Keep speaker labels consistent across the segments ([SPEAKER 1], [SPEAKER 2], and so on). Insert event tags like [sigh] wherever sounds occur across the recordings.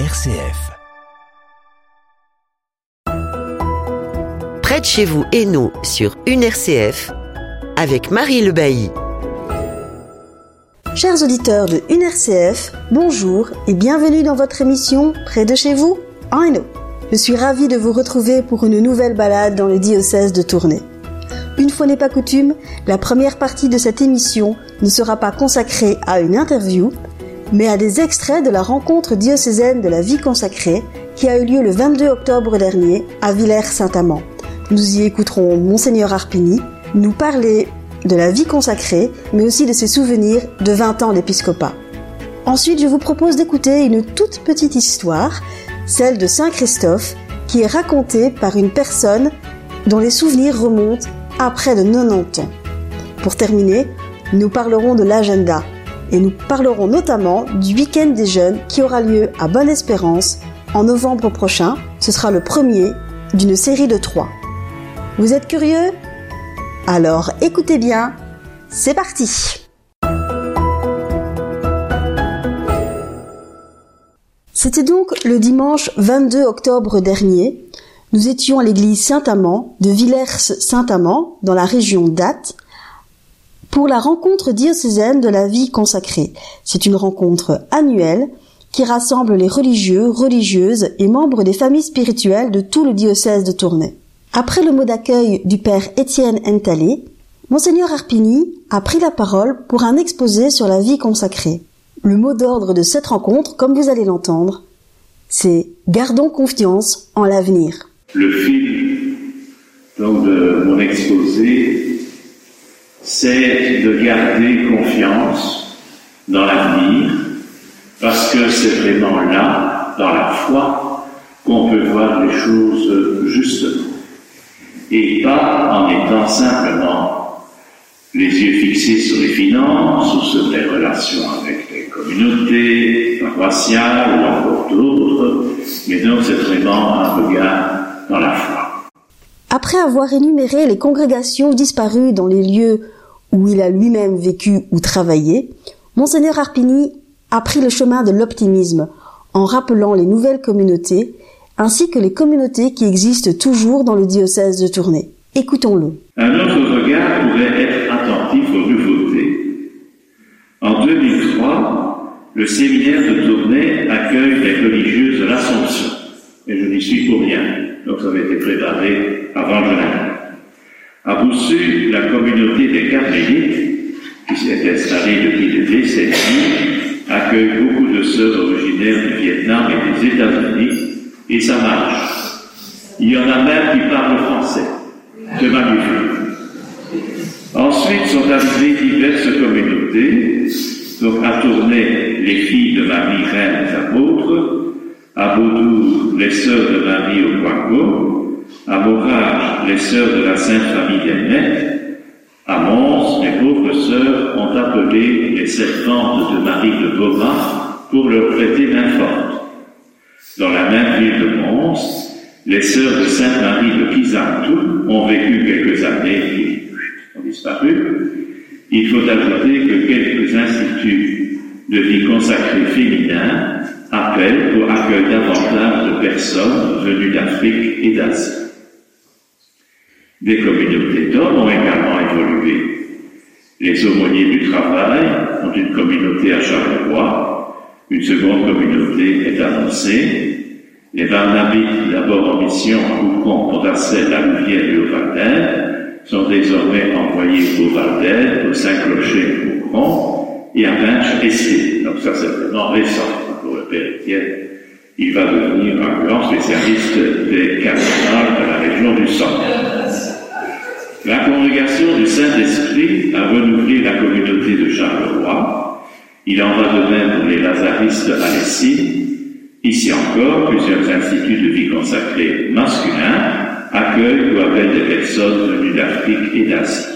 [SPEAKER 1] RCF.
[SPEAKER 2] Près de chez vous et nous sur une RCF avec Marie Le Bailly.
[SPEAKER 3] Chers auditeurs de une RCF, bonjour et bienvenue dans votre émission Près de chez vous en Hainaut. Je suis ravie de vous retrouver pour une nouvelle balade dans le diocèse de Tournai. Une fois n'est pas coutume, la première partie de cette émission ne sera pas consacrée à une interview, mais à des extraits de la rencontre diocésaine de la vie consacrée qui a eu lieu le 22 octobre dernier à Villers-Saint-Amand. Nous y écouterons Monseigneur Arpini nous parler de la vie consacrée, mais aussi de ses souvenirs de 20 ans d'épiscopat. Ensuite, je vous propose d'écouter une toute petite histoire, celle de Saint Christophe, qui est racontée par une personne dont les souvenirs remontent à près de 90 ans. Pour terminer, nous parlerons de l'agenda et nous parlerons notamment du week-end des jeunes qui aura lieu à Bonne Espérance en novembre prochain. Ce sera le premier d'une série de trois. Vous êtes curieux? Alors écoutez bien, c'est parti C'était donc le dimanche 22 octobre dernier. Nous étions à l'église Saint-Amand de Villers-Saint-Amand dans la région d'Ath pour la rencontre diocésaine de la vie consacrée. C'est une rencontre annuelle qui rassemble les religieux, religieuses et membres des familles spirituelles de tout le diocèse de Tournai. Après le mot d'accueil du père Étienne Entalé, Monseigneur Arpini a pris la parole pour un exposé sur la vie consacrée. Le mot d'ordre de cette rencontre, comme vous allez l'entendre, c'est Gardons confiance en l'avenir.
[SPEAKER 4] Le fil de mon exposé c'est de garder confiance dans l'avenir, parce que c'est vraiment là, dans la foi, qu'on peut voir les choses justement, et pas en étant simplement les yeux fixés sur les finances ou sur les relations avec les communautés paroissiales ou encore d'autres, mais donc c'est vraiment un regard dans la foi.
[SPEAKER 3] Après avoir énuméré les congrégations disparues dans les lieux où il a lui-même vécu ou travaillé, Monseigneur Arpini a pris le chemin de l'optimisme en rappelant les nouvelles communautés ainsi que les communautés qui existent toujours dans le diocèse de Tournai. Écoutons-le.
[SPEAKER 4] Un autre regard pourrait être attentif aux nouveautés. En 2003, le séminaire de Tournai accueille les religieuses de l'Assomption. Et je n'y suis pour rien. Donc ça avait été préparé avant le à Boussu, la communauté des Carmélites, qui s'est installée depuis des décennies, accueille beaucoup de sœurs originaires du Vietnam et des États-Unis, et ça marche. Il y en a même qui parlent français. C'est magnifique. Ensuite sont arrivées diverses communautés, donc à tourner les filles de Marie Reine des Apôtres, à Baudou les sœurs de Marie au Quango, à Morage, les sœurs de la Sainte Famille d'Elmet, à Mons, les pauvres sœurs ont appelé les servantes de Marie de Boma pour leur prêter main forte. Dans la même ville de Mons, les sœurs de Sainte Marie de Kizantou ont vécu quelques années et ont disparu. Il faut ajouter que quelques instituts de vie consacrée féminin appellent pour accueillir davantage de personnes venues d'Afrique et d'Asie. Des communautés d'hommes ont également évolué. Les aumôniers du travail ont une communauté à Charleroi, une seconde communauté est annoncée. Les Barnabites, d'abord en mission à Boucon, Condacet, La Louvière et au Valder, sont désormais envoyés au Valder, au Saint-Clocher, au Boucon, et à Vinche Esté. Donc ça, c'est vraiment récent pour le Étienne. Il va devenir un grand spécialiste des cardinals de la région du Centre. La congrégation du Saint-Esprit a renouvelé la communauté de Charleroi. Il en va de même pour les Lazaristes à Lessines. Ici encore, plusieurs instituts de vie consacrés masculins accueillent ou appellent des personnes venues d'Afrique et d'Asie.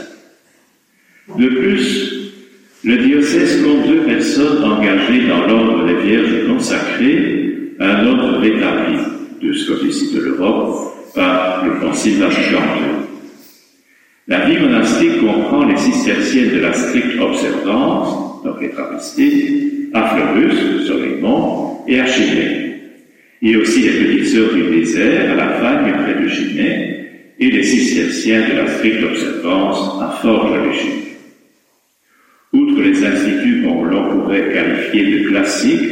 [SPEAKER 4] De plus, le diocèse compte deux personnes engagées dans l'ordre des Vierges consacrées, un ordre rétabli de Scoticie de l'Europe par le Concile Vatican. La vie monastique comprend les cisterciennes de la stricte observance, donc les trappistes, à Fleurus, sur les monts, et à Chilé. Il y a aussi les petites sœurs du désert à la fagne près de Chimay et les cisterciens de la stricte observance à Forges-les-Chimay. Outre les instituts qu'on l'on pourrait qualifier de classiques,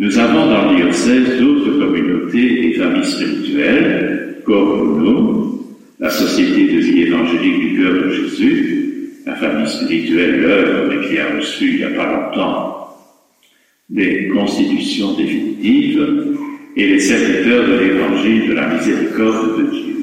[SPEAKER 4] nous avons dans le diocèse d'autres communautés et familles spirituelles, comme la Société de vie évangélique du cœur de Jésus, la famille spirituelle l'œuvre, qui a reçu il n'y a pas longtemps des constitutions définitives, et les serviteurs de l'évangile de la miséricorde de Dieu.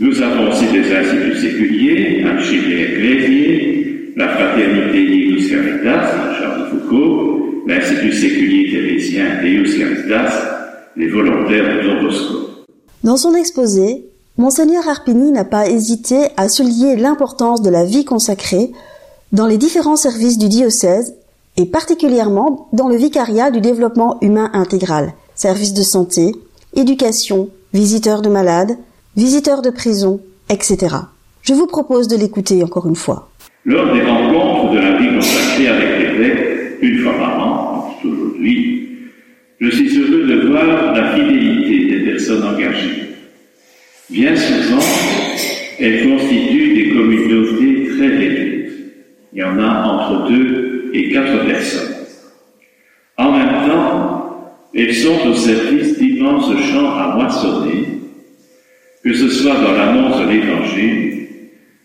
[SPEAKER 4] Nous avons aussi des instituts séculiers, Archivie Ecclésier, la Fraternité Deus Caritas, Charles Foucault, l'Institut séculier thérésien Deus Caritas, les volontaires de Don.
[SPEAKER 3] Dans son exposé, Monseigneur Arpini n'a pas hésité à souligner l'importance de la vie consacrée dans les différents services du diocèse et particulièrement dans le vicariat du développement humain intégral, services de santé, éducation, visiteurs de malades, visiteurs de prison, etc. Je vous propose de l'écouter encore une fois.
[SPEAKER 4] Lors des rencontres de la vie consacrée avec l'évêque, une fois par an, aujourd'hui, je suis heureux de voir la fidélité des personnes engagées Bien souvent, elles constituent des communautés très réduites. Il y en a entre deux et quatre personnes. En même temps, elles sont au service d'immenses champs à moissonner, que ce soit dans l'annonce de l'Évangile,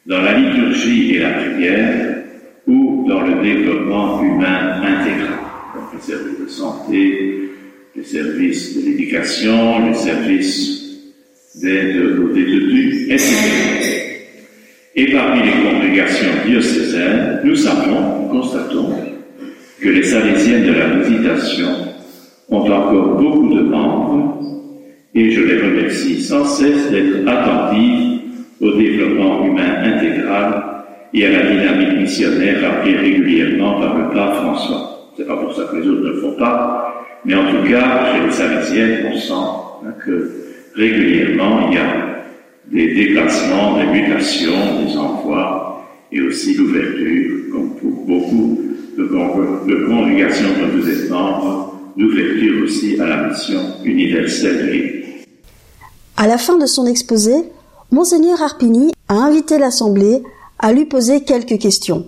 [SPEAKER 4] dans la liturgie et la prière, ou dans le développement humain intégral, donc les services de santé, les services de l'éducation, les services aux détenus. Et parmi les congrégations diocésaines, nous savons, constatons, que les Salésiennes de la Visitation ont encore beaucoup de membres et je les remercie sans cesse d'être attentifs au développement humain intégral et à la dynamique missionnaire rappelée régulièrement par le pape François. C'est pas pour ça que les autres ne le font pas, mais en tout cas, chez les Salésiennes, on sent que régulièrement, il y a des déplacements, des mutations, des envois, et aussi l'ouverture, comme pour beaucoup de, congrégations dont vous êtes membres, l'ouverture aussi à la mission universelle de.
[SPEAKER 3] À la fin de son exposé, Monseigneur Arpini a invité l'Assemblée à lui poser quelques questions.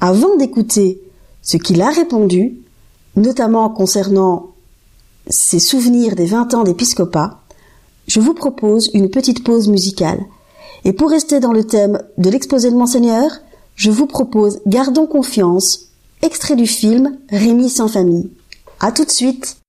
[SPEAKER 3] Avant d'écouter ce qu'il a répondu, notamment concernant ses souvenirs des 20 ans d'épiscopat, je vous propose une petite pause musicale. Et pour rester dans le thème de l'exposé de Monseigneur, je vous propose Gardons confiance, extrait du film Rémi sans famille. À tout de suite.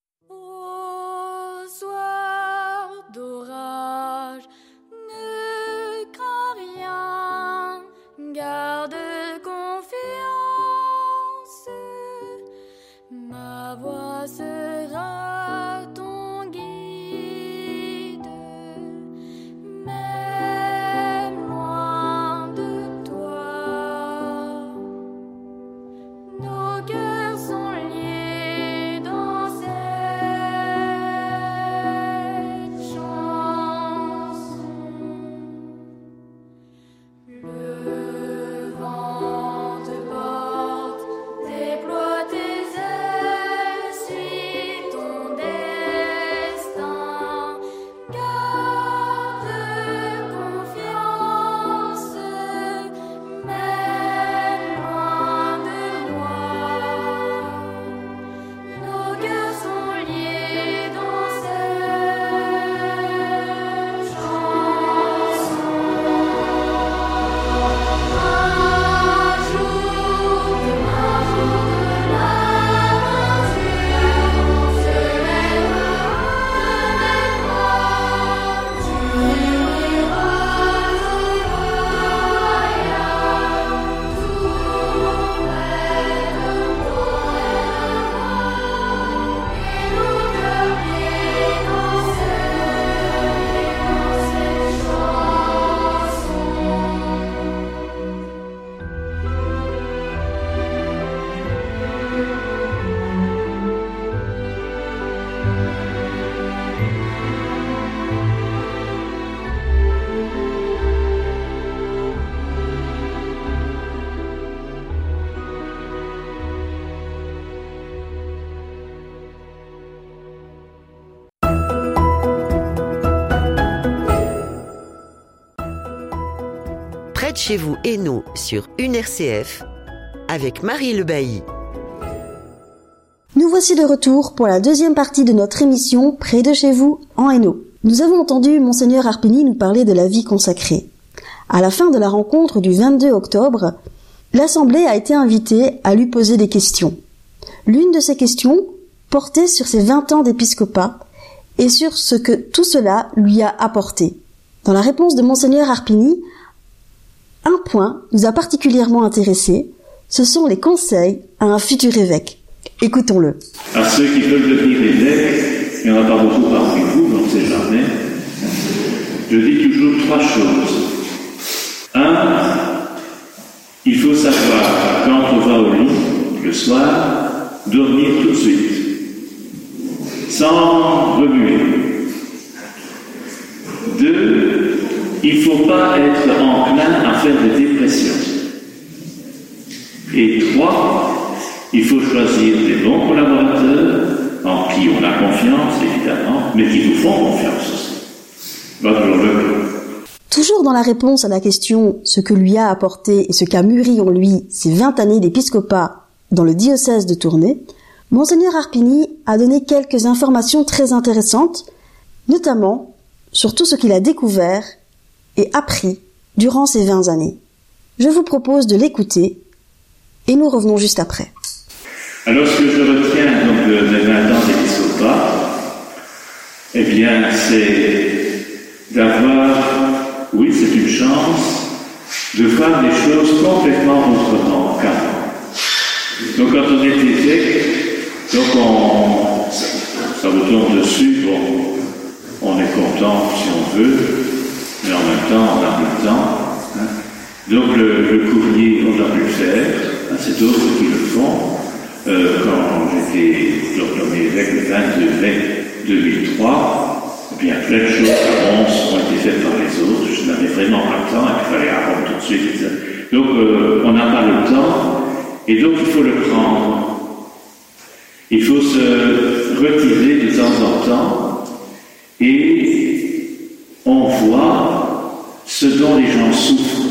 [SPEAKER 2] Chez vous et nous sur une RCF avec Marie Le Bailly.
[SPEAKER 3] Nous voici de retour pour la deuxième partie de notre émission Près de chez vous en Hainaut. Nous avons entendu Monseigneur Arpini nous parler de la vie consacrée. À la fin de la rencontre du 22 octobre, l'Assemblée a été invitée à lui poser des questions. L'une de ces questions portait sur ses 20 ans d'épiscopat et sur ce que tout cela lui a apporté. Dans la réponse de Monseigneur Arpini, un point nous a particulièrement intéressés, ce sont les conseils à un futur évêque. Écoutons-le.
[SPEAKER 4] À ceux qui veulent devenir évêques, il n'y en a pas beaucoup parmi vous, on ne sait jamais, je dis toujours trois choses. Un, il faut savoir, quand on va au lit le soir, dormir tout de suite, sans remuer. Deux, il ne faut pas être des dépressions. Et trois, il faut choisir des bons collaborateurs en qui on a confiance, évidemment, mais qui nous font confiance aussi.
[SPEAKER 3] Toujours dans la réponse à la question ce que lui a apporté et ce qu'a mûri en lui ces 20 années d'épiscopat dans le diocèse de Tournai, Monseigneur Arpini a donné quelques informations très intéressantes, notamment sur tout ce qu'il a découvert et appris durant ces 20 années. Je vous propose de l'écouter et nous revenons juste après.
[SPEAKER 4] Alors ce que je retiens donc de 20 ans d'épiscopat, eh bien c'est d'avoir, oui c'est une chance, de voir les choses complètement autrement qu'avant. Donc quand on est évêque, donc on, ça, vous tombe dessus, bon, on est content si on veut, mais en même temps on a le temps. Hein. Donc le, courrier, on a pu le faire, hein, c'est d'autres qui le font. Euh, quand j'étais nommé évêque le 22 mai 2003, eh bien plein de choses ont été faites par les autres, je n'avais vraiment pas le temps, il fallait apprendre tout de suite. Donc euh, on n'a pas le temps, et donc il faut le prendre. Il faut se retirer de temps en temps et on voit ce dont les gens souffrent.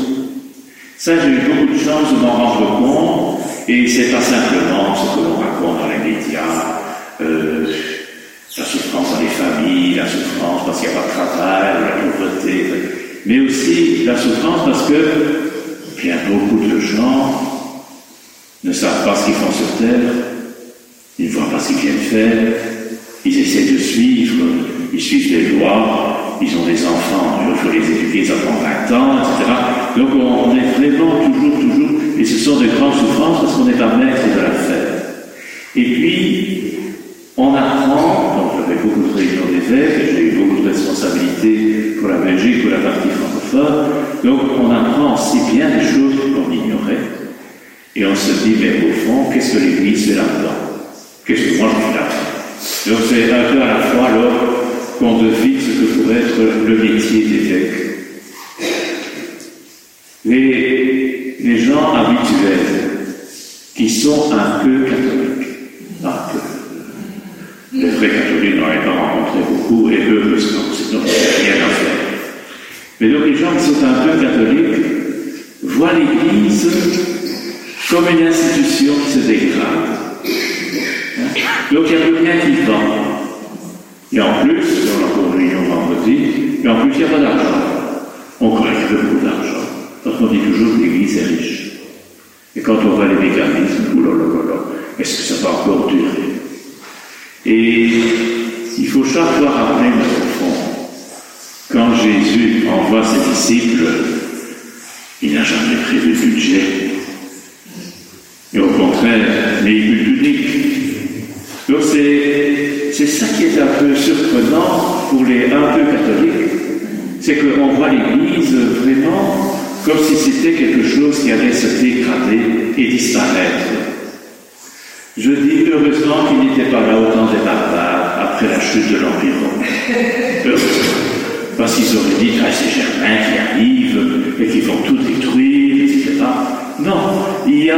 [SPEAKER 4] Ça, j'ai eu beaucoup de chance de m'en rendre compte et c'est pas simplement ce que l'on raconte dans les médias, euh, la souffrance dans les familles, la souffrance parce qu'il n'y a pas de travail, la pauvreté, mais aussi la souffrance parce que bien beaucoup de gens ne savent pas ce qu'ils font sur Terre, ils ne voient pas ce qu'ils viennent faire, ils essaient de suivre, ils suivent les lois, ils ont des enfants, il faut les éduquer, ça prend 20 ans, etc. Donc on, est vraiment toujours, toujours, et ce sont de grandes souffrances parce qu'on n'est pas maître de la faire. Et puis, on apprend, donc j'avais beaucoup de réunions d'évêques, j'ai eu beaucoup de responsabilités pour la Belgique, pour la partie francophone, donc on apprend aussi bien des choses qu'on ignorait. Et on se dit, mais au fond, qu'est-ce que l'Église fait là-dedans? Qu'est-ce que moi je fais là-dedans Donc c'est un peu à la fois alors qu'on devine ce que pourrait être le métier d'évêque. Les, les gens habituels qui sont un peu catholiques, un peu. Les vrais catholiques n'en pas rencontré beaucoup, et heureusement, sinon il n'y a rien à faire. Mais donc les gens qui sont un peu catholiques voient l'Église comme une institution qui se dégrade. Donc il n'y a rien qui vend. Et en plus, on a encore réunion vendredi, et en plus il n'y a pas d'argent. On collecte beaucoup d'argent. Parce qu'on dit toujours que l'Église est riche. Et quand on voit les mécanismes, oulala, est-ce que ça va encore durer? Et il faut chaque fois rappeler, au fond, quand Jésus envoie ses disciples, il n'a jamais prévu de budget. Et au contraire, véhicule public. Donc c'est ça qui est un peu surprenant pour les un peu catholiques, c'est qu'on voit l'Église vraiment comme si c'était quelque chose qui allait se dégrader et disparaître. Je dis heureusement qu'il n'était pas là au temps des barbares, après la chute de l'Empire romain. [laughs] Parce qu'ils auraient dit, ah, c'est Germain qui arrive et qui vont tout détruire, etc. Non, il y a,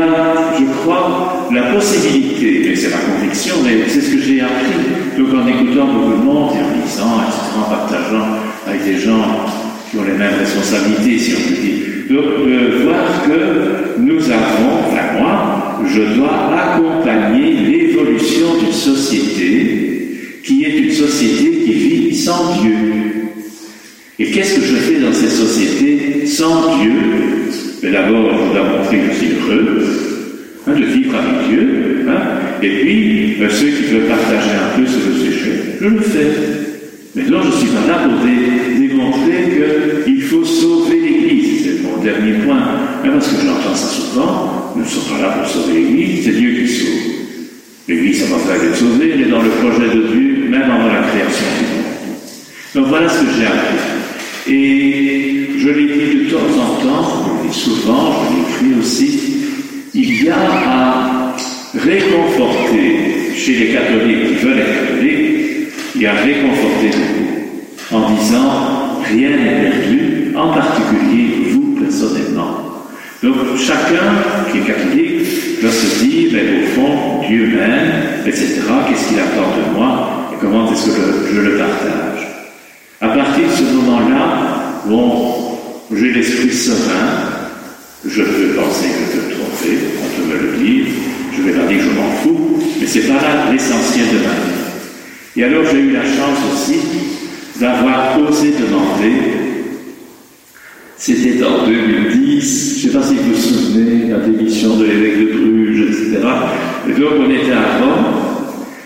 [SPEAKER 4] je crois, la possibilité, mais c'est ma conviction, mais c'est ce que j'ai appris, donc en écoutant beaucoup de monde et en lisant, etc., en partageant avec des gens qui ont les mêmes responsabilités, si on peut dire, Donc, euh, voir que nous avons, enfin moi, je dois accompagner l'évolution d'une société qui est une société qui vit sans Dieu. Et qu'est-ce que je fais dans cette société sans Dieu? Mais D'abord, je dois montrer que suis heureux hein, de vivre avec Dieu. Hein, et puis, euh, ceux qui veulent partager un peu ce que je je le fais. Mais non, je ne suis pas là pour démontrer qu'il faut sauver l'Église. C'est mon dernier point. parce que j'entends ça souvent. Nous ne sommes pas là pour sauver l'Église, c'est Dieu qui sauve. L'Église, ça va faire être sauvée, elle est dans le projet de Dieu, même avant la création du monde. Donc voilà ce que j'ai appris. Et je l'ai dit de temps en temps, et souvent, je l'écris aussi, il y a à réconforter chez les catholiques qui veulent être catholiques, il y a à réconforter en disant rien n'est perdu, en particulier vous personnellement. Donc chacun qui est catholique doit se dire, mais au fond, Dieu m'aime, etc. Qu'est-ce qu'il attend de moi et comment est-ce que je, le partage À partir de ce moment-là, bon, j'ai l'esprit serein, je peux penser que je peux tromper, on peut me le dire, je vais pas dire que je m'en fous, mais c'est pas là l'essentiel de ma vie. Et alors j'ai eu la chance aussi d'avoir osé demander c'était en 2010, je ne sais pas si vous vous souvenez, la démission de l'évêque de Bruges, etc. Et donc on était à Rome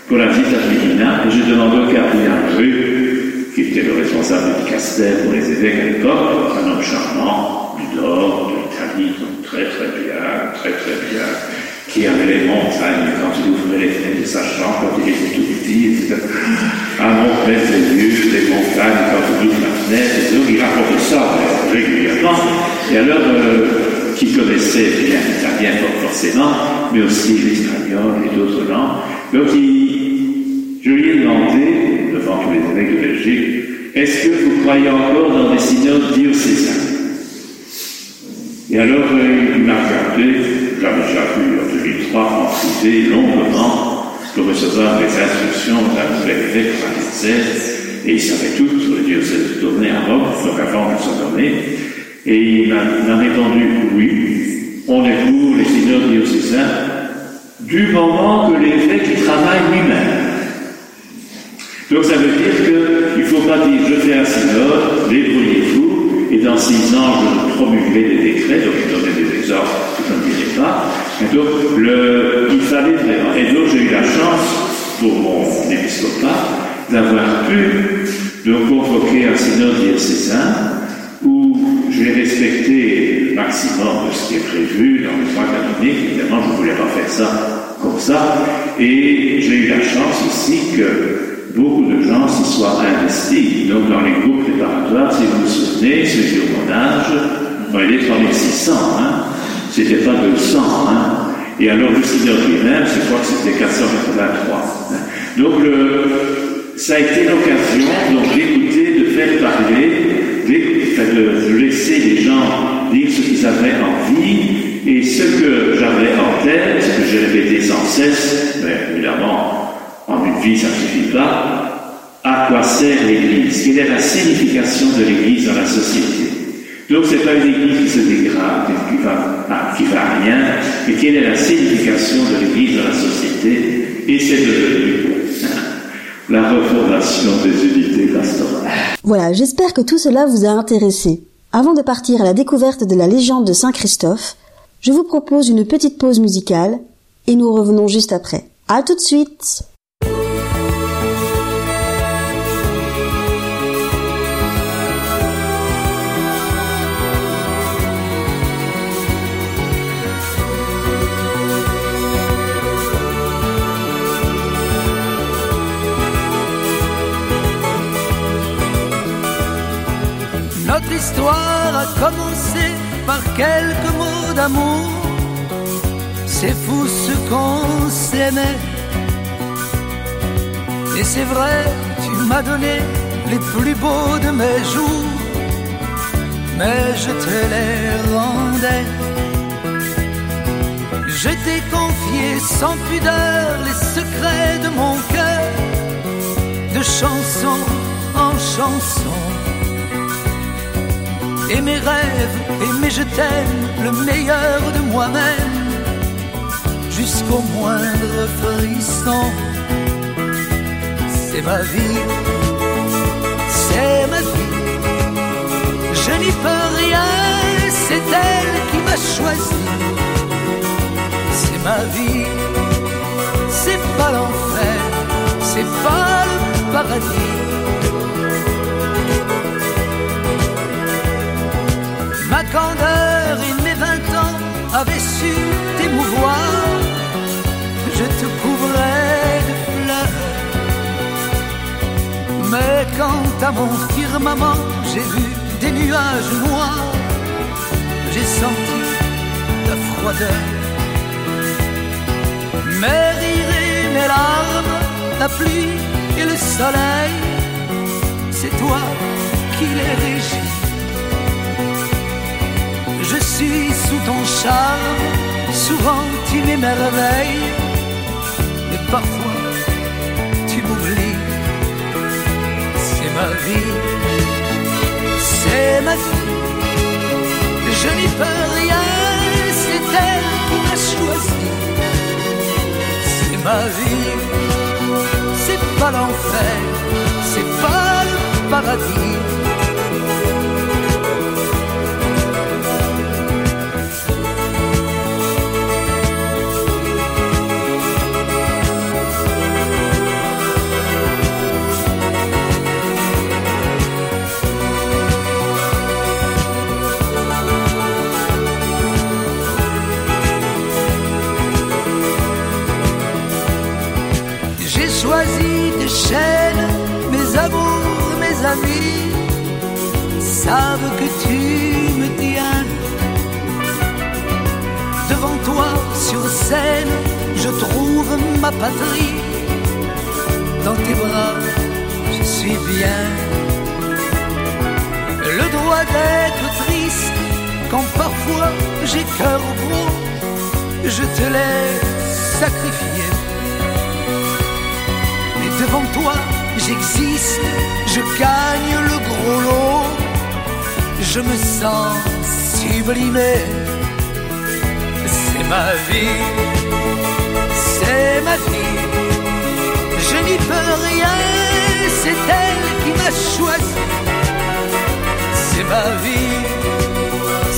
[SPEAKER 4] pour la visite à et j'ai demandé au cardinal Rue, était le responsable du Castel pour les évêques à l'époque, un homme charmant, du Nord, de l'Italie, très très bien, très très bien, qui avait les montagnes quand il ouvrait les fenêtres de sa chambre, quand il était tout petit, etc. Ah mon père, les montagnes quand il ouvre la fenêtre, et donc il racontait ça régulièrement. Et alors, euh, qui connaissait bien l'italien forcément, mais aussi l'espagnol et d'autres langues. Donc je lui ai tous les évêques de Belgique, est-ce que vous croyez encore dans des synodes diocésains? Et alors, euh, il m'a regardé, j'avais déjà vu en 2003 en privé longuement pour recevoir des instructions d'un évêque et il savait tout sur le diocèse de à Rome, donc avant de se nommer. Et il m'a répondu oui, on est pour les synodes diocésains du moment que l'évêque travaille lui-même. Donc ça veut dire qu'il ne faut pas dire je fais un synode, débrouillez-vous, et dans six ans je promulguerai des décrets, donc je donnais des exemples je ne dirai pas. Et donc, le, il fallait vraiment. Et donc, j'ai eu la chance, pour mon épiscopat, d'avoir pu donc convoquer un synode diocésain où j'ai respecté le maximum de ce qui est prévu dans le droit canonique. Évidemment, je ne voulais pas faire ça comme ça. Et j'ai eu la chance aussi que beaucoup de gens s'y soient investis. Donc, dans les groupes préparatoires, si vous vous souvenez, mon âge, on est 3600, hein, c'était pas 200. Hein. Et alors le synode lui-même, je crois que c'était 483. Donc ça a été l'occasion d'écouter, de faire parler, de, laisser les gens dire ce qu'ils avaient envie et ce que j'avais en tête, ce que j'ai répété sans cesse, mais évidemment, en une vie ça ne suffit pas, à quoi sert l'Église? Quelle est la signification de l'Église dans la société? Donc c'est pas une église qui se dégrade, qui va, ah, qui va à rien, mais quelle est la signification de l'église dans la société? Et c'est devenu [laughs] la refondation des unités pastorales.
[SPEAKER 3] Voilà, j'espère que tout cela vous a intéressé. Avant de partir à la découverte de la légende de Saint Christophe, je vous propose une petite pause musicale et nous revenons juste après. À tout de suite!
[SPEAKER 1] L'histoire a commencé par quelques mots d'amour. C'est fou ce qu'on s'aimait. Et c'est vrai, tu m'as donné les plus beaux de mes jours. Mais je te les rendais. Je t'ai confié sans pudeur les secrets de mon cœur, de chanson en chanson et mes rêves, et mes je t'aime, le meilleur de moi-même, jusqu'au moindre frisson. C'est ma vie, c'est ma vie, je n'y peux rien, c'est elle qui m'a choisi. C'est ma vie, c'est pas l'enfer, c'est pas le paradis. Candeur et mes vingt ans avaient su t'émouvoir. Je te couvrais de fleurs. Mais quand à mon firmament j'ai vu des nuages noirs, j'ai senti ta froideur. Mes rires et mes larmes, la pluie et le soleil, c'est toi qui les régis. Je suis sous ton charme, souvent tu m'émerveilles, mais parfois tu m'oublies. C'est ma vie, c'est ma vie, je n'y peux rien, c'est elle qui m'a choisi. C'est ma vie, c'est pas l'enfer, c'est pas le paradis. Savent que tu me tiens. Devant toi sur scène, je trouve ma patrie. Dans tes bras, je suis bien. Le droit d'être triste quand parfois j'ai cœur gros, je te l'ai sacrifié. Et devant toi, j'existe, je gagne le gros lot, je me sens sublimé. C'est ma vie, c'est ma vie, je n'y peux rien, c'est elle qui m'a choisi. C'est ma vie,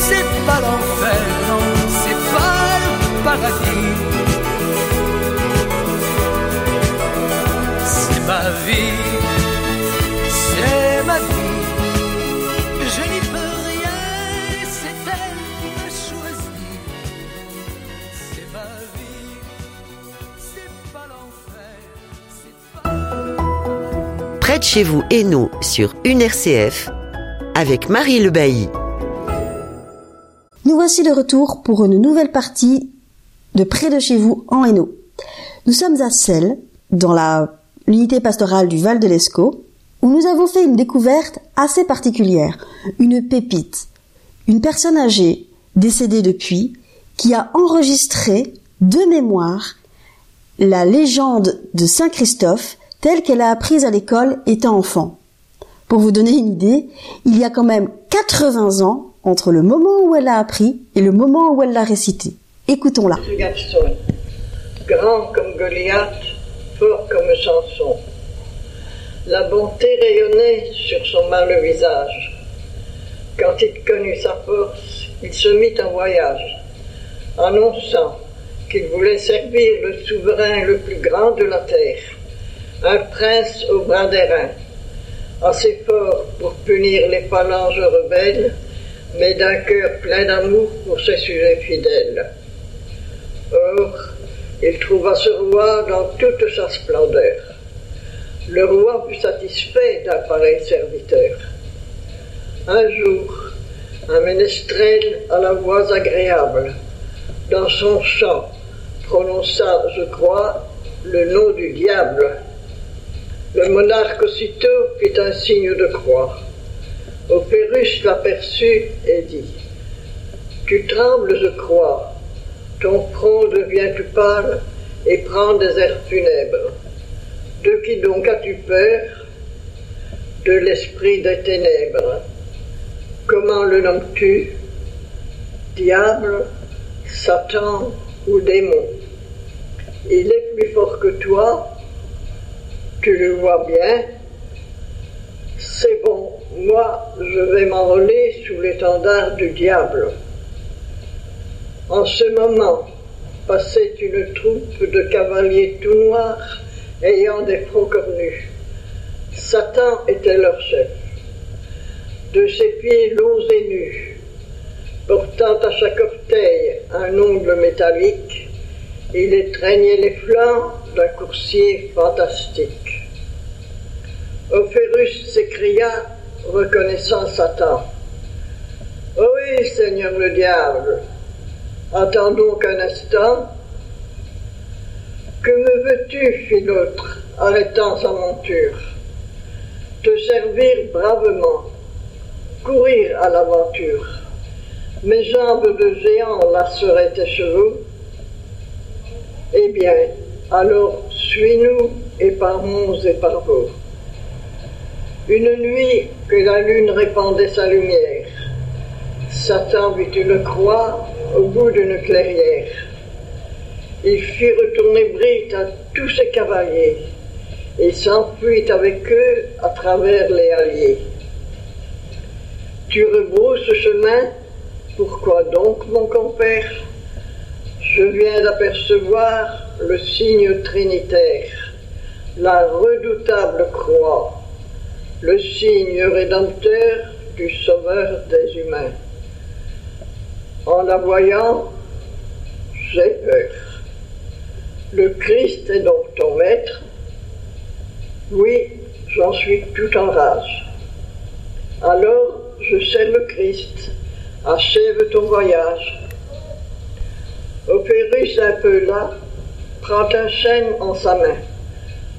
[SPEAKER 1] c'est pas l'enfer, non, c'est pas le paradis. C'est ma vie,
[SPEAKER 2] Près de chez vous, Hainaut, sur une RCF, avec Marie Le Bailly.
[SPEAKER 3] Nous voici de retour pour une nouvelle partie de Près de chez vous en Hainaut. Nous sommes à Celles, dans l'unité pastorale du Val de l'Escaut, où nous avons fait une découverte assez particulière, une pépite, une personne âgée, décédée depuis, qui a enregistré de mémoire la légende de Saint Christophe telle qu'elle a apprise à l'école étant enfant. Pour vous donner une idée, il y a quand même 80 ans entre le moment où elle l'a appris et le moment où elle l'a récité. Écoutons-la.
[SPEAKER 5] Grand comme Goliath, fort comme Samson. La bonté rayonnait sur son mâle visage. Quand il connut sa force, il se mit en voyage, annonçant qu'il voulait servir le souverain le plus grand de la terre, un prince au bras d'airain, assez fort pour punir les phalanges rebelles, mais d'un cœur plein d'amour pour ses sujets fidèles. Or, il trouva ce roi dans toute sa splendeur. Le roi fut satisfait d'un pareil serviteur. Un jour, un ménestrel à la voix agréable, dans son chant, prononça, je crois, le nom du diable. Le monarque aussitôt fit un signe de croix. Opérus l'aperçut et dit Tu trembles, je crois, ton front devient tout pâle et prend des airs funèbres. De qui donc as-tu peur? De l'esprit des ténèbres. Comment le nommes-tu? Diable, Satan ou démon? Il est plus fort que toi, tu le vois bien. C'est bon, moi je vais m'enrôler sous l'étendard du diable. En ce moment, passait une troupe de cavaliers tout noirs ayant des fronts cornus. Satan était leur chef. De ses pieds longs et nus, portant à chaque orteil un ongle métallique, il étreignait les flancs d'un coursier fantastique. Ophérus s'écria, reconnaissant Satan. Oui, Seigneur le diable, attends donc un instant. Que me veux-tu, fit l'autre, arrêtant sa monture? Te servir bravement, courir à l'aventure. Mes jambes de géant lasseraient tes chevaux. Eh bien, alors suis-nous et par monts et par. Une nuit que la lune répandait sa lumière, Satan vit une croix au bout d'une clairière. Il fit retourner Brite à tous ses cavaliers et s'enfuit avec eux à travers les alliés. Tu rebrousses chemin, pourquoi donc, mon compère? Je viens d'apercevoir le signe trinitaire, la redoutable croix, le signe rédempteur du Sauveur des humains. En la voyant, j'ai peur. Le Christ est donc ton maître Oui, j'en suis tout en rage. Alors, je sais le Christ, achève ton voyage. Opérus un peu là, prend un chêne en sa main,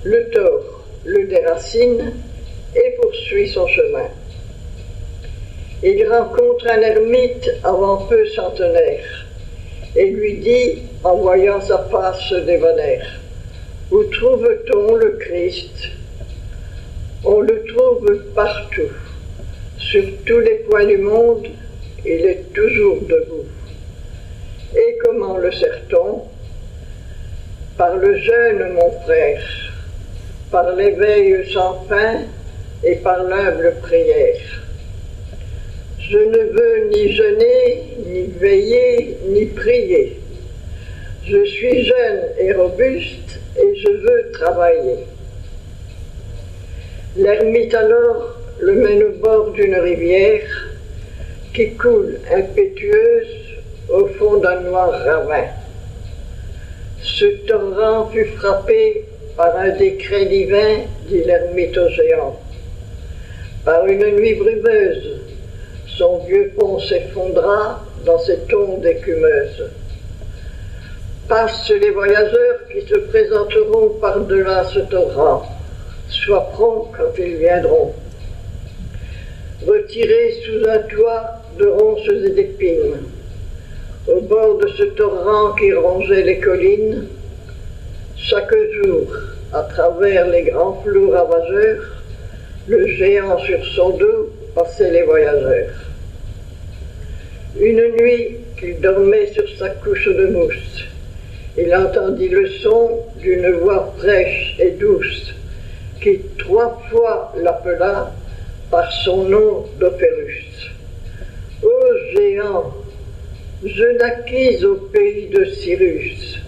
[SPEAKER 5] le tord, le déracine et poursuit son chemin. Il rencontre un ermite avant peu centenaire et lui dit, en voyant sa face débonnaire, Où trouve-t-on le Christ? On le trouve partout, sur tous les points du monde, il est toujours debout. Et comment le sert-on Par le jeûne, mon frère, par l'éveil sans fin et par l'humble prière. Je ne veux ni jeûner, ni veiller, ni prier. Je suis jeune et robuste et je veux travailler. L'ermite alors le mène au bord d'une rivière qui coule impétueuse au fond d'un noir ravin. Ce torrent fut frappé par un décret divin, dit l'ermite géant. Par une nuit brumeuse, son vieux pont s'effondra dans cette onde écumeuse. Passent les voyageurs qui se présenteront par-delà ce torrent. Sois prompt quand ils viendront. Retirés sous un toit de ronces et d'épines, au bord de ce torrent qui rongeait les collines, chaque jour, à travers les grands flots ravageurs, le géant sur son dos passait les voyageurs. Une nuit qu'il dormait sur sa couche de mousse, il entendit le son d'une voix fraîche et douce qui trois fois l'appela par son nom d'Opérus. Ô géant, je naquis au pays de Cyrus.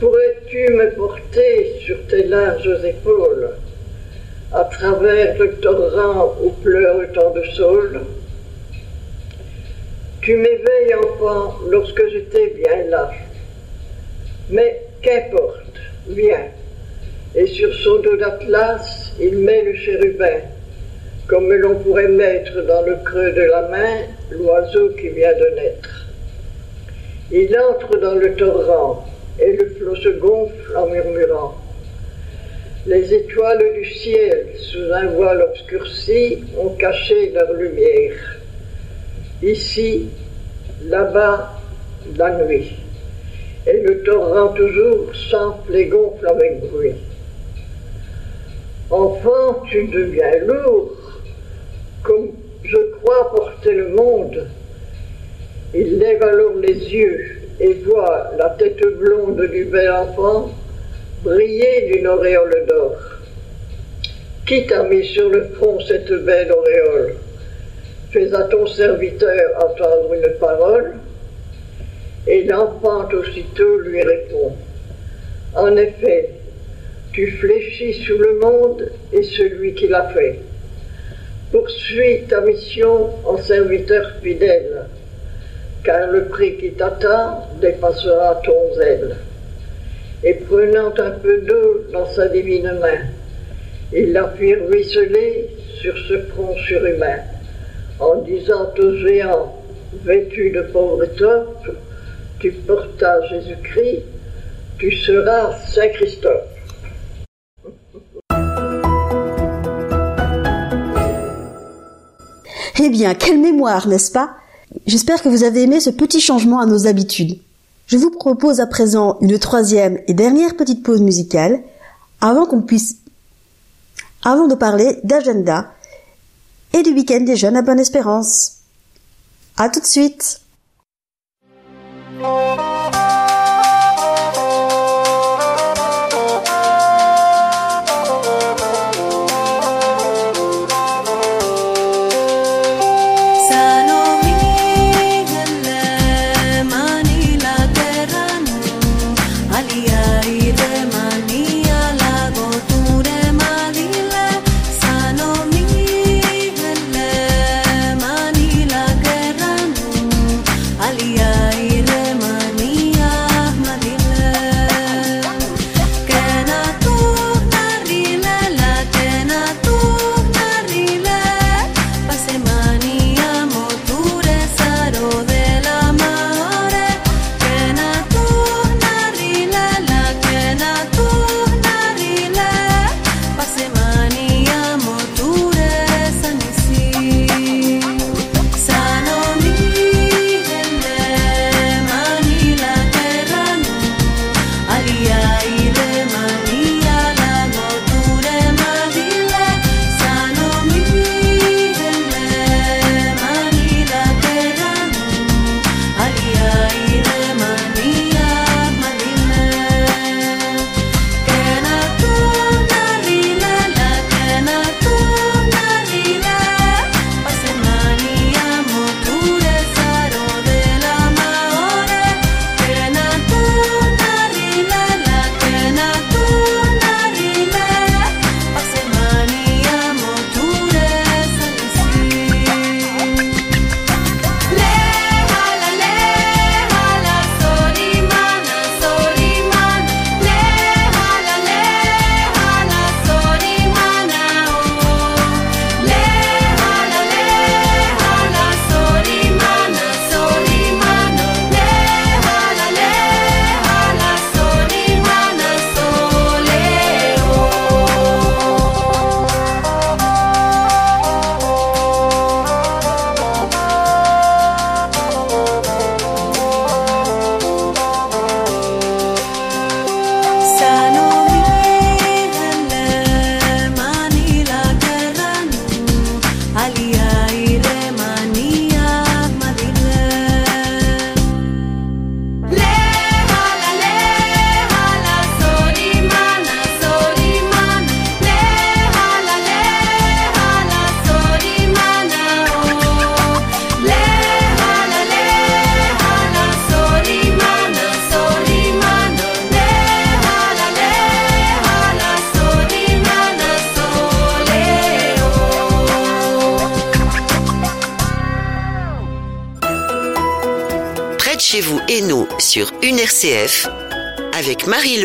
[SPEAKER 5] Pourrais-tu me porter sur tes larges épaules à travers le torrent où pleure tant de saules? Tu m'éveilles enfant lorsque j'étais bien là. Mais qu'importe, viens. Et sur son dos d'Atlas, il met le chérubin, comme l'on pourrait mettre dans le creux de la main l'oiseau qui vient de naître. Il entre dans le torrent, et le flot se gonfle en murmurant. Les étoiles du ciel, sous un voile obscurci, ont caché leur lumière. Ici, là-bas, la nuit. Et le torrent toujours s'enfle et gonfle avec bruit. Enfant, tu deviens lourd, comme je crois pour c'est le monde. Il lève alors les yeux et voit la tête blonde du bel enfant briller d'une auréole d'or. Qui t'a mis sur le front cette belle auréole Fais à ton serviteur entendre une parole Et l'enfant aussitôt lui répond En effet, tu fléchis sous le monde et celui qui l'a fait. Poursuis ta mission en serviteur fidèle, car le prix qui t'attend dépassera ton zèle. Et prenant un peu d'eau dans sa divine main, il la fit ruisseler sur ce front surhumain, en disant au géant, vêtu de pauvre étoffe, tu portas Jésus-Christ, tu seras Saint Christophe.
[SPEAKER 6] Eh bien, quelle mémoire, n'est-ce pas? J'espère que vous avez aimé ce petit changement à nos habitudes. Je vous propose à présent une troisième et dernière petite pause musicale avant qu'on puisse avant de parler d'agenda et du week-end des jeunes à Bonne Espérance. À tout de suite!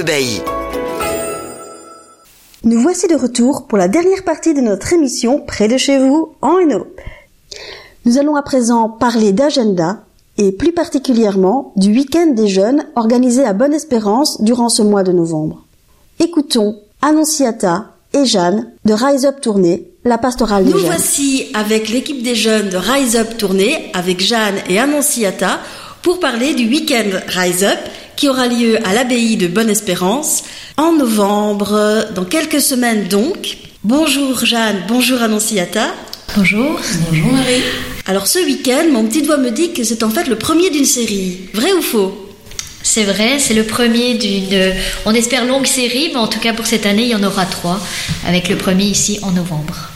[SPEAKER 2] Bailly.
[SPEAKER 6] Nous voici de retour pour la dernière partie de notre émission Près de chez vous en Hainaut. Nous allons à présent parler d'agenda et plus particulièrement du week-end des jeunes organisé à Bonne Espérance durant ce mois de novembre. Écoutons Annonciata et Jeanne de Rise Up Tournée, la pastorale des
[SPEAKER 3] Nous
[SPEAKER 6] jeunes.
[SPEAKER 3] voici avec l'équipe des jeunes de Rise Up Tournée, avec Jeanne et Annonciata, pour parler du week-end Rise Up qui aura lieu à l'abbaye de Bonne-Espérance en novembre, dans quelques semaines donc. Bonjour Jeanne, bonjour Annonciata.
[SPEAKER 7] Bonjour. Bonjour Marie.
[SPEAKER 3] Alors ce week-end, mon petit doigt me dit que c'est en fait le premier d'une série. Vrai ou faux?
[SPEAKER 8] C'est vrai, c'est le premier d'une, on espère longue série, mais en tout cas pour cette année, il y en aura trois, avec le premier ici en novembre.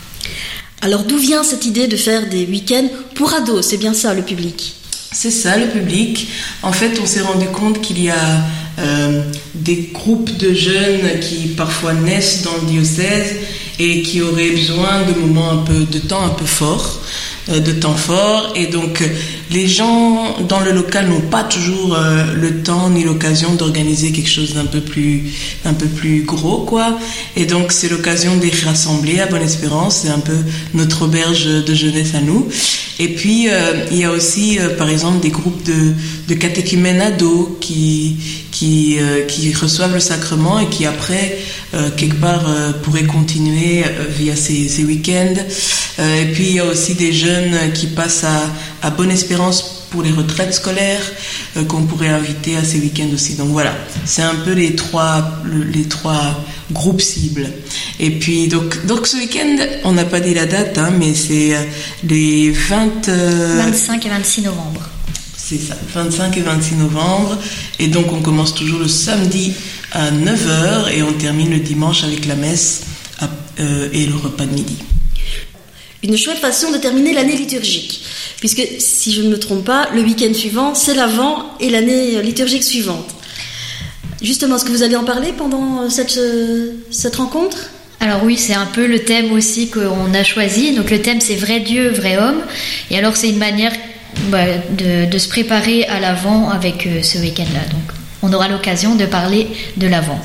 [SPEAKER 3] Alors d'où vient cette idée de faire des week-ends pour ados? C'est bien ça le public?
[SPEAKER 7] C'est ça le public. En fait, on s'est rendu compte qu'il y a euh, des groupes de jeunes qui parfois naissent dans le diocèse et qui auraient besoin de moments un peu de temps un peu forts. Euh, de temps fort. Et donc euh, les gens dans le local n'ont pas toujours euh, le temps ni l'occasion d'organiser quelque chose d'un peu plus un peu plus gros quoi. Et donc c'est l'occasion de les rassembler à Bonne Espérance. C'est un peu notre auberge de jeunesse à nous. Et puis il y a aussi par exemple des groupes de, de catéchumènes ados qui qui, qui reçoivent le sacrement et qui après quelque part pourraient continuer via ces, ces week-ends. Et puis il y a aussi des jeunes qui passent à, Bonne Espérance pour les retraites scolaires euh, qu'on pourrait inviter à ces week-ends aussi. Donc voilà, c'est un peu les trois, les trois groupes cibles. Et puis donc, donc ce week-end, on n'a pas dit la date, hein, mais c'est euh, les 20,
[SPEAKER 8] 25 et 26 novembre.
[SPEAKER 7] C'est ça, 25 et 26 novembre. Et donc on commence toujours le samedi à 9h et on termine le dimanche avec la messe euh, et le repas de midi
[SPEAKER 3] une chouette façon de terminer l'année liturgique. Puisque, si je ne me trompe pas, le week-end suivant, c'est l'avant et l'année liturgique suivante. Justement, est-ce que vous allez en parler pendant cette, cette rencontre?
[SPEAKER 8] Alors oui, c'est un peu le thème aussi qu'on a choisi. Donc le thème c'est vrai Dieu, vrai homme. Et alors c'est une manière bah, de, de, se préparer à l'avant avec euh, ce week-end-là. Donc on aura l'occasion de parler de l'avant.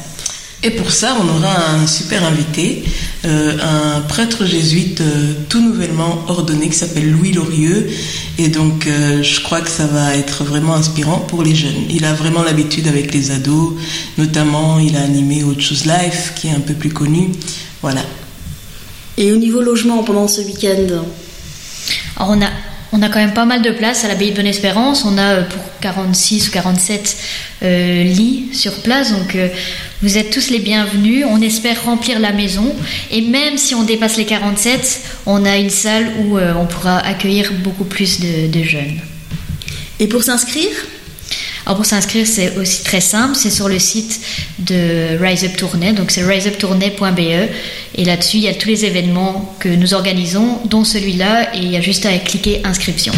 [SPEAKER 7] Et pour ça, on aura un super invité, euh, un prêtre jésuite euh, tout nouvellement ordonné qui s'appelle Louis Lorieux. Et donc, euh, je crois que ça va être vraiment inspirant pour les jeunes. Il a vraiment l'habitude avec les ados, notamment il a animé Autre Chose Life, qui est un peu plus connu. Voilà.
[SPEAKER 3] Et au niveau logement pendant ce week-end?
[SPEAKER 8] Alors, on a on a quand même pas mal de place à l'abbaye de Bonne-Espérance. On a pour 46 ou 47 lits sur place. Donc vous êtes tous les bienvenus. On espère remplir la maison. Et même si on dépasse les 47, on a une salle où euh, on pourra accueillir beaucoup plus de, jeunes.
[SPEAKER 3] Et pour s'inscrire?
[SPEAKER 8] Alors pour s'inscrire, c'est aussi très simple, c'est sur le site de Rise Up Tournai, donc c'est riseuptournai.be, et là-dessus il y a tous les événements que nous organisons, dont celui-là, et il y a juste à cliquer inscription.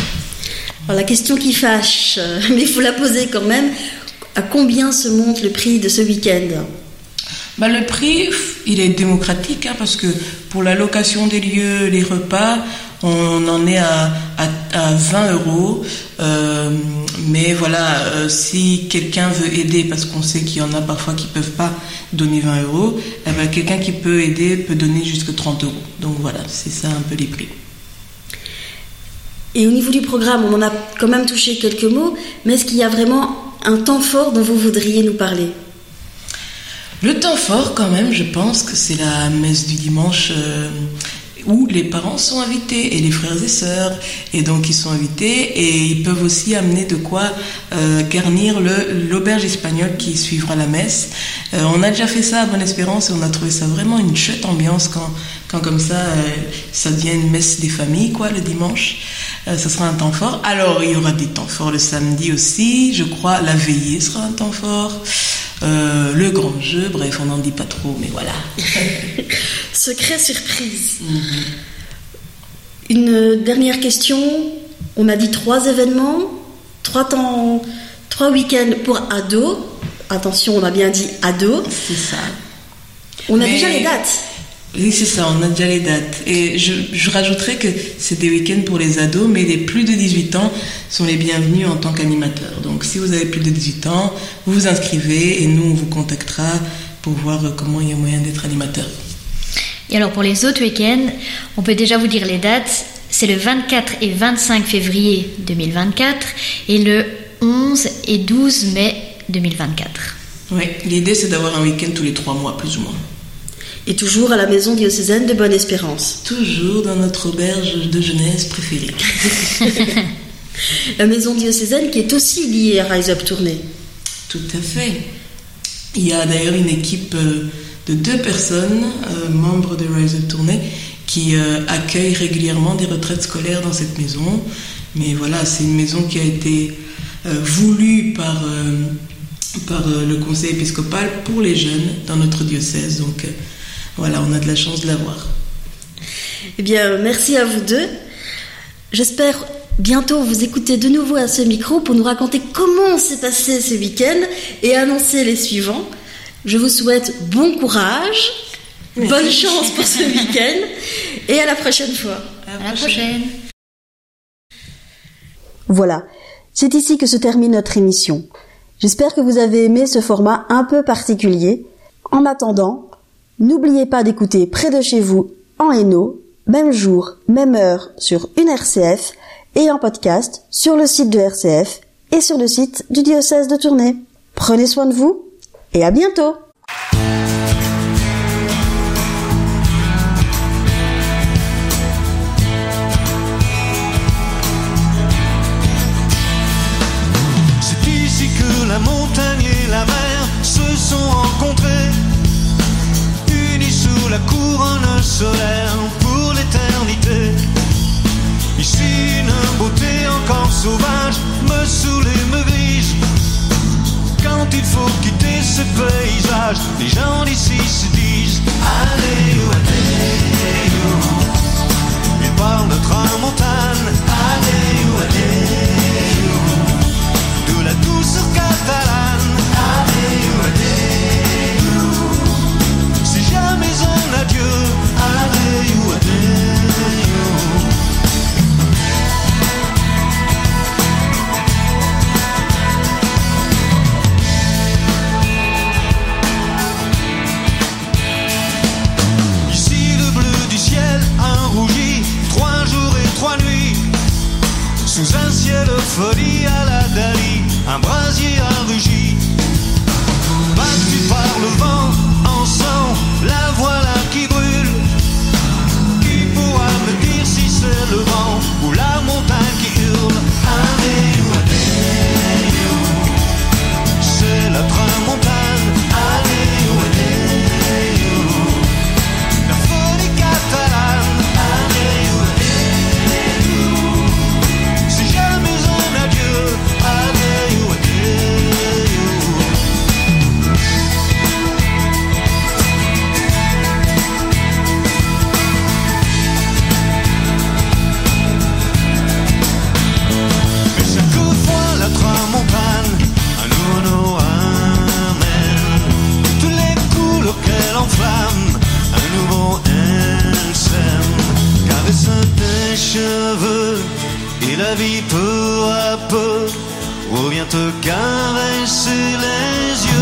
[SPEAKER 3] Alors la question qui fâche, [laughs] mais il faut la poser quand même, à combien se monte le prix de ce week-end?
[SPEAKER 7] Bah, Le prix, il est démocratique hein, parce que pour la location des lieux, les repas, on en est à, à, 20 euros. Euh, mais voilà, euh, si quelqu'un veut aider, parce qu'on sait qu'il y en a parfois qui ne peuvent pas donner 20 euros, eh ben, quelqu'un qui peut aider peut donner jusque 30 euros. Donc voilà, c'est ça un peu les prix.
[SPEAKER 3] Et au niveau du programme, on en a quand même touché quelques mots, mais est-ce qu'il y a vraiment un temps fort dont vous voudriez nous parler?
[SPEAKER 7] Le temps fort, quand même, je pense que c'est la messe du dimanche euh, où les parents sont invités et les frères et sœurs, et donc ils sont invités et ils peuvent aussi amener de quoi euh, garnir l'auberge espagnole qui suivra la messe. Euh, on a déjà fait ça à Bonne Espérance et on a trouvé ça vraiment une chouette ambiance quand, quand comme ça ça devient une messe des familles quoi le dimanche. Euh, ce sera un temps fort. Alors, il y aura des temps forts le samedi aussi, je crois. La veillée sera un temps fort. Le grand jeu, bref, on n'en dit pas trop, mais voilà. [laughs]
[SPEAKER 3] Secret surprise. Mhm. Une dernière question. On a dit trois événements, trois temps, trois week-ends pour ados. Attention, on a bien dit ados.
[SPEAKER 7] C'est ça.
[SPEAKER 3] On a déjà les dates.
[SPEAKER 7] Oui, c'est ça, on a déjà les dates. Et je, je rajouterais que c'est des week-ends pour les ados, mais les plus de 18 ans sont les bienvenus en tant qu'animateurs. Donc si vous avez plus de 18 ans, vous vous inscrivez et nous, on vous contactera pour voir comment il y a moyen d'être animateur.
[SPEAKER 8] Et alors pour les autres week-ends, on peut déjà vous dire les dates. C'est le 24 et 25 février 2024 et le 11 et 12 mai 2024.
[SPEAKER 7] Oui, l'idée c'est d'avoir un week-end tous les trois mois, plus ou moins.
[SPEAKER 3] Et toujours à la maison diocésaine de Bonne-Espérance.
[SPEAKER 7] Toujours dans notre auberge de jeunesse préférée. [laughs]
[SPEAKER 3] la maison diocésaine qui est aussi liée à Rise Up Tournée.
[SPEAKER 7] Tout à fait. Il y a d'ailleurs une équipe euh, de deux personnes, euh, membres de Rise Up Tournée, qui accueille régulièrement des retraites scolaires dans cette maison. Mais voilà, c'est une maison qui a été voulue par par le conseil épiscopal pour les jeunes dans notre diocèse. Donc voilà, on a de la chance de l'avoir.
[SPEAKER 3] Eh bien, merci à vous deux. J'espère bientôt vous écouter de nouveau à ce micro pour nous raconter comment s'est passé ce week-end et annoncer les suivants. Je vous souhaite bon courage, bonne chance pour ce week-end et à la prochaine fois.
[SPEAKER 8] À la prochaine.
[SPEAKER 9] Voilà, c'est ici que se termine notre émission. J'espère que vous avez aimé ce format un peu particulier. En attendant, n'oubliez pas d'écouter près de chez vous en Hainaut même jour, même heure sur une RCF et en podcast sur le site de RCF et sur le site du diocèse de Tournai. Prenez soin de vous et à bientôt
[SPEAKER 10] peu revient te caresser les yeux.